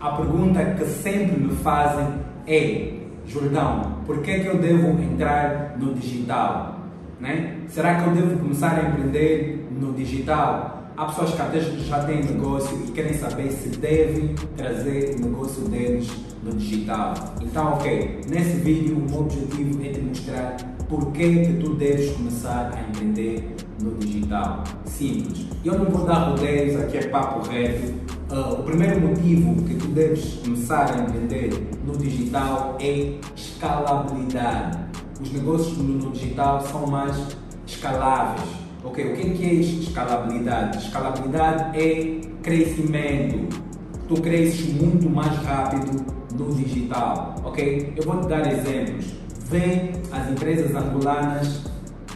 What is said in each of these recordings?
a pergunta que sempre me fazem é: Jordão, por que, é que eu devo entrar no digital? Né? Será que eu devo começar a empreender no digital? Há pessoas que até já têm negócio e querem saber se devem trazer o negócio deles no digital. Então, ok, nesse vídeo o meu objetivo é te mostrar por que tu deves começar a empreender no digital. Simples. Eu não vou dar rodeios, aqui é papo reto. Uh, o primeiro motivo que tu deves começar a empreender no digital é escalabilidade. Os negócios no digital são mais escaláveis Ok, o que é escalabilidade? Escalabilidade é crescimento. Tu cresces muito mais rápido no digital, ok? Eu vou te dar exemplos. Vê as empresas angolanas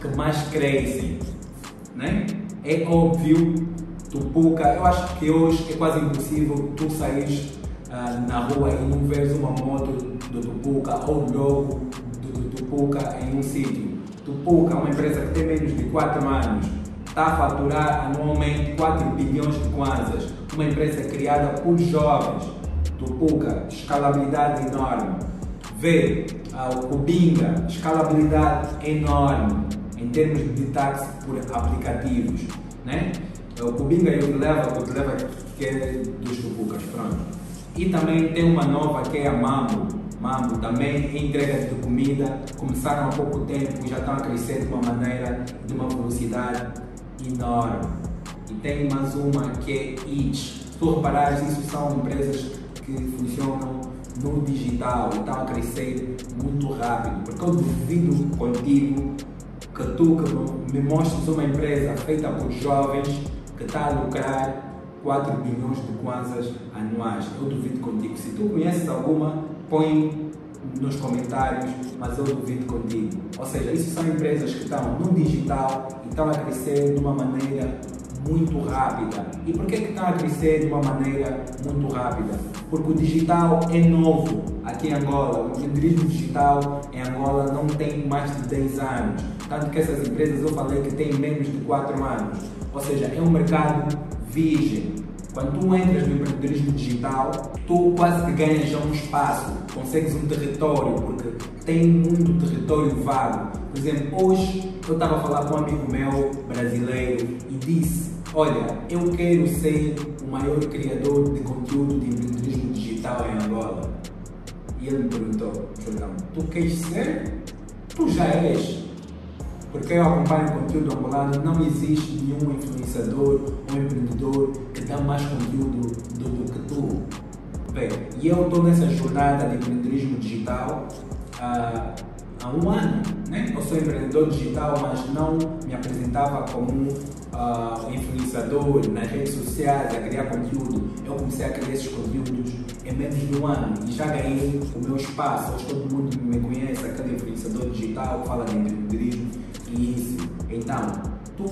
que mais crescem, né? É óbvio, Tupuca, eu acho que hoje é quase impossível tu sair uh, na rua e não veres uma moto do Tupuca ou logo do, do Tupuca em um sítio Tupuca, uma empresa que tem menos de 4 anos, está a faturar anualmente 4 bilhões de kwanzas. Uma empresa criada por jovens. Tupuca, escalabilidade enorme. V, o Cubinga, escalabilidade enorme em termos de táxi por aplicativos. Né? O Cubinga e o Leva, o que é dos Tupucas, pronto. E também tem uma nova que é a Mambo, Mambo também entrega de comida, começaram há pouco tempo e já estão a crescer de uma maneira, de uma velocidade enorme. E tem mais uma que é Itch. Se tu reparares, isso são empresas que funcionam no digital e estão a crescer muito rápido. Porque eu duvido contigo que tu que me mostres uma empresa feita por jovens que está a lucrar 4 bilhões de kwanzas anuais. Eu duvido contigo. Se tu conheces alguma, põe nos comentários, mas eu duvido contigo. Ou seja, isso são empresas que estão no digital e estão a crescer de uma maneira muito rápida. E por que, estão a crescer de uma maneira muito rápida? Porque o digital é novo aqui em Angola. O empreendedorismo digital em Angola não tem mais de 10 anos. Tanto que essas empresas eu falei que têm menos de 4 anos. Ou seja, é um mercado virgem. Quando tu entras no empreendedorismo digital, tu quase que ganhas já um espaço, consegues um território, porque tem muito território vago. Por exemplo, hoje eu estava a falar com um amigo meu brasileiro e disse: Olha, eu quero ser o maior criador de conteúdo de empreendedorismo digital em Angola. E ele me perguntou: Jordão, tu queres ser? Tu já és porque eu acompanho conteúdo angolano, não existe nenhum influenciador ou empreendedor que dá mais conteúdo do, do que tu. Bem, e eu estou nessa jornada de empreendedorismo digital há um ano. Né? Eu sou empreendedor digital, mas não me apresentava como uh, influenciador nas redes sociais, a criar conteúdo. Eu comecei a criar esses conteúdos em menos de um ano e já ganhei o meu espaço. Hoje todo mundo me conhece, aquele influenciador digital fala de empreendedorismo isso. Então, tu,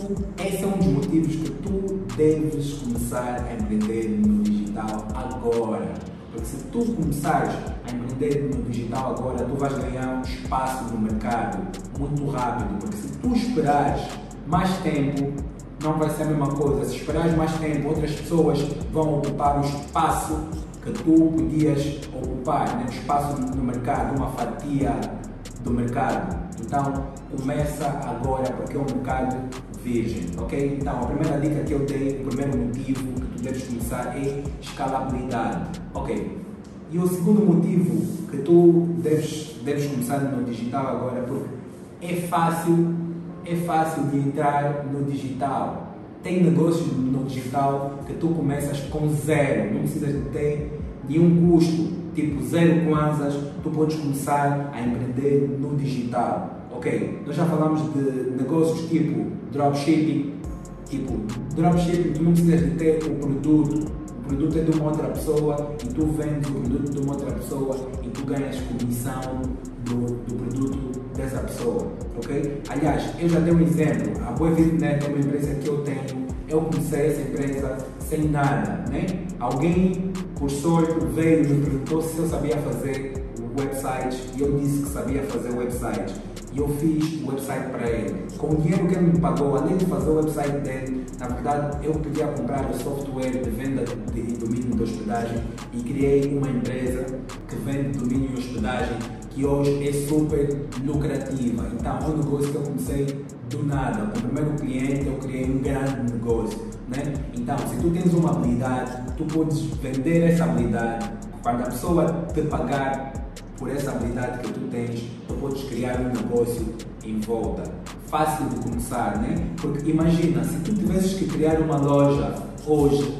esse é um dos motivos que tu deves começar a empreender no digital agora. Porque se tu começares a empreender no digital agora, tu vais ganhar um espaço no mercado muito rápido. Porque se tu esperares mais tempo, não vai ser a mesma coisa. Se esperares mais tempo, outras pessoas vão ocupar o espaço que tu podias ocupar, né? um espaço no mercado, uma fatia do mercado. Então, começa agora porque é um mercado virgem, ok? Então, a primeira dica que eu dei, o primeiro motivo que tu deves começar é escalabilidade, ok? E o segundo motivo que tu deves, deves começar no digital agora, porque é fácil, é fácil de entrar no digital. Tem negócios no digital que tu começas com zero, não precisas de ter nenhum custo tipo zero kwanzas, tu podes começar a empreender no digital. Ok, nós já falamos de negócios tipo dropshipping, tipo dropshipping, tu não precisas de ter o produto, produto é de uma outra pessoa e tu vendes o produto de uma outra pessoa e tu ganhas comissão do, do produto dessa pessoa, ok? Aliás, eu já dei um exemplo, a BoeVitNet é uma empresa que eu tenho, eu comecei essa empresa sem nada, né? Alguém por sorte veio e me perguntou se eu sabia fazer website e eu disse que sabia fazer website. E eu fiz o website para ele. Com o dinheiro que ele me pagou, além de fazer o website dele, na verdade eu podia comprar o software de venda de domínio de hospedagem e criei uma empresa que vende domínio e hospedagem que hoje é super lucrativa. Então é um negócio que eu comecei do nada. Com o primeiro cliente eu criei um grande negócio. Né? Então, se tu tens uma habilidade, tu podes vender essa habilidade. Quando a pessoa te pagar por essa habilidade que tu tens, tu podes criar um negócio em volta. Fácil de começar, né? Porque imagina, se tu tivesses que criar uma loja hoje,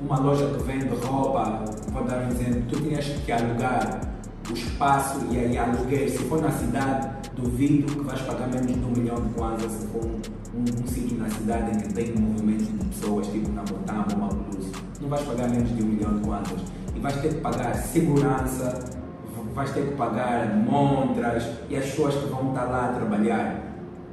uma loja que vende roupa, vou dar um exemplo, tu tinhas que alugar o espaço e aí aluguel. Se for na cidade, duvido que vais pagar menos de um milhão de kwanzas se for um, um, um sítio na cidade em que tem um movimento de pessoas, tipo na Botama ou Maputo. Não vais pagar menos de um milhão de kwanzas. E vais ter que pagar segurança, vais ter que pagar montras e as pessoas que vão estar lá a trabalhar.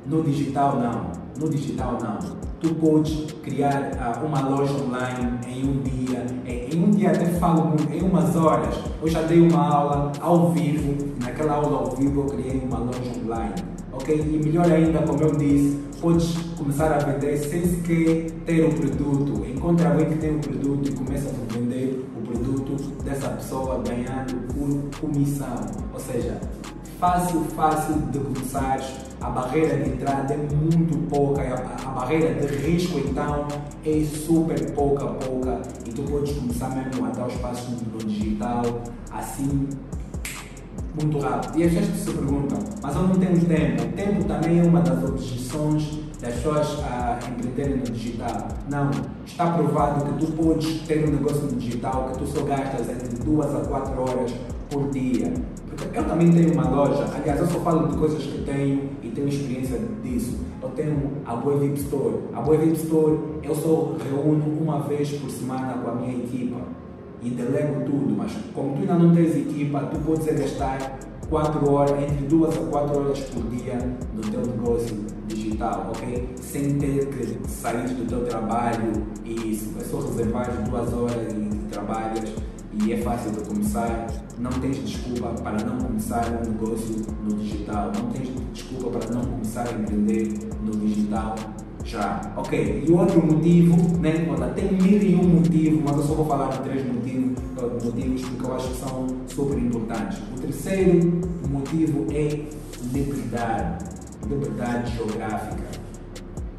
No digital, não. No digital, não tu podes criar uh, uma loja online em um dia, em, em, um dia até falo muito, em umas horas. Eu já dei uma aula ao vivo, naquela aula ao vivo eu criei uma loja online, ok? E melhor ainda, como eu disse, podes começar a vender sem sequer ter o produto. Encontra alguém que tem o produto e começa a vender dessa pessoa ganhando por comissão. Ou seja, fácil, fácil de começar a barreira de entrada é muito pouca, a, barreira de risco então é super pouca, pouca e tu podes começar mesmo a dar os passos no digital assim muito rápido. E as pessoas se perguntam, mas eu não tenho tempo. Tempo também é uma das objeções das pessoas a empreenderem no digital. Não, está provado que tu podes ter um negócio no digital que tu só gastas entre duas a quatro horas por dia. Eu também tenho uma loja, aliás, eu só falo de coisas que tenho e tenho experiência disso. Eu tenho a Boa VIP Store. A Boa VIP Store eu só reúno uma vez por semana com a minha equipa e delego tudo, mas como tu ainda não tens equipa, tu podes gastar 4 horas, entre 2 a 4 horas por dia no teu negócio digital, ok? Sem ter que sair do teu trabalho e é só reservar 2 horas e trabalhas e é fácil de começar. Não tens desculpa para não começar um negócio no digital, não tens desculpa para não começar a empreender no digital já. Ok, e outro motivo, né? Tem mil e um motivos, mas eu só vou falar de três motivos, motivos porque eu acho que são super importantes. O terceiro motivo é liberdade, liberdade geográfica.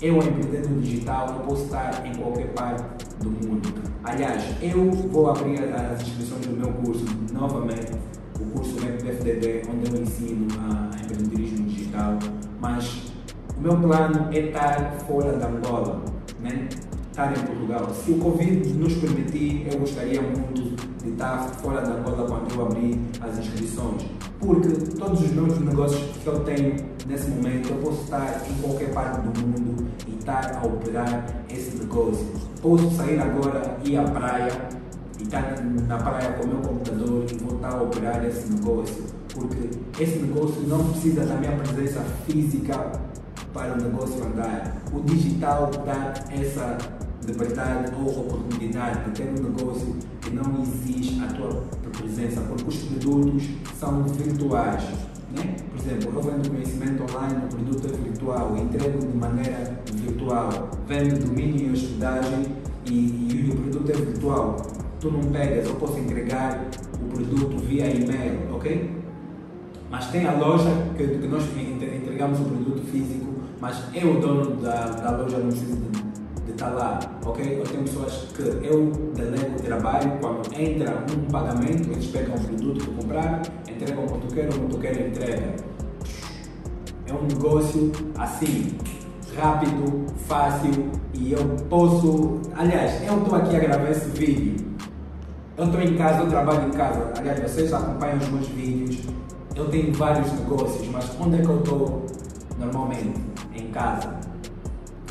Eu, empreender no digital, eu posso estar em qualquer parte do mundo. Aliás, eu vou abrir as inscrições do meu curso novamente, o curso FDD, onde eu ensino a empreendedorismo digital, mas o meu plano é estar fora da Angola, né? estar em Portugal. Se o Covid nos permitir, eu gostaria muito de estar fora da Angola quando eu abrir as inscrições. Porque todos os meus negócios que eu tenho nesse momento, eu posso estar em qualquer parte do mundo e estar a operar esse negócio. Posso sair agora e ir à praia e estar na praia com o meu computador e voltar a operar esse negócio. Porque esse negócio não precisa da minha presença física para o negócio andar. O digital dá essa liberdade ou oportunidade de ter um negócio que não exige a tua presença, porque os produtos são virtuais. Né? Por exemplo, eu vendo conhecimento online, o produto é virtual, entrego de maneira virtual, vendo domínio e hospedagem e, e o produto é virtual. Tu não pegas, eu posso entregar o produto via e-mail, ok? Mas tem a loja que, que nós entregamos o produto físico mas eu, dono da, da loja, não preciso de, estar lá, ok? Eu tenho pessoas que eu delego o trabalho, quando entra um pagamento, eles pegam o produto que compraram, entregam o motoqueiro, o motoqueiro entrega. É um negócio assim, rápido, fácil e eu posso. Aliás, eu estou aqui a gravar esse vídeo. Eu estou em casa, eu trabalho em casa. Aliás, vocês acompanham os meus vídeos. Eu tenho vários negócios, mas onde é que eu estou normalmente? em casa.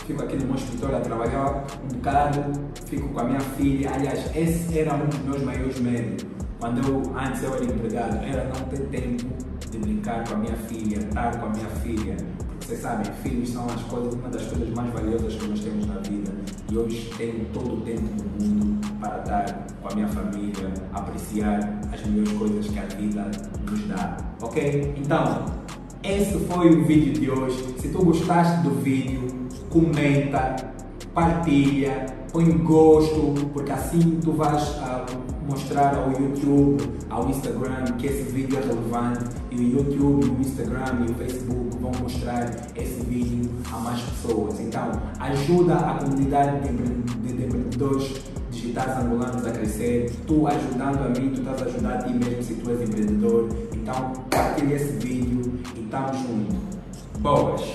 Fico aqui no meu escritório a trabalhar um bocado, fico com a minha filha. Aliás, esse era um dos meus maiores medos. Quando eu, antes eu era empregado, era não ter tempo de brincar com a minha filha, estar com a minha filha. Vocês sabem, filhos são as coisas, uma das coisas mais valiosas que nós temos na vida. E hoje tenho todo o tempo do mundo para estar com a minha família, apreciar as melhores coisas que a vida nos dá. Ok? Então, esse foi o vídeo de hoje. Se tu gostaste do vídeo, comenta, partilha, põe gosto, porque assim tu vais uh, mostrar ao YouTube, ao Instagram que esse vídeo é relevante e o YouTube, o Instagram e o Facebook vão mostrar esse vídeo a mais pessoas. Então, ajuda a comunidade de empreendedores digitais angolanos a crescer. Tu ajudando a mim, tu estás a ajudar a ti mesmo se tu és empreendedor. Então, partilha esse vídeo e estamos juntos. Boas!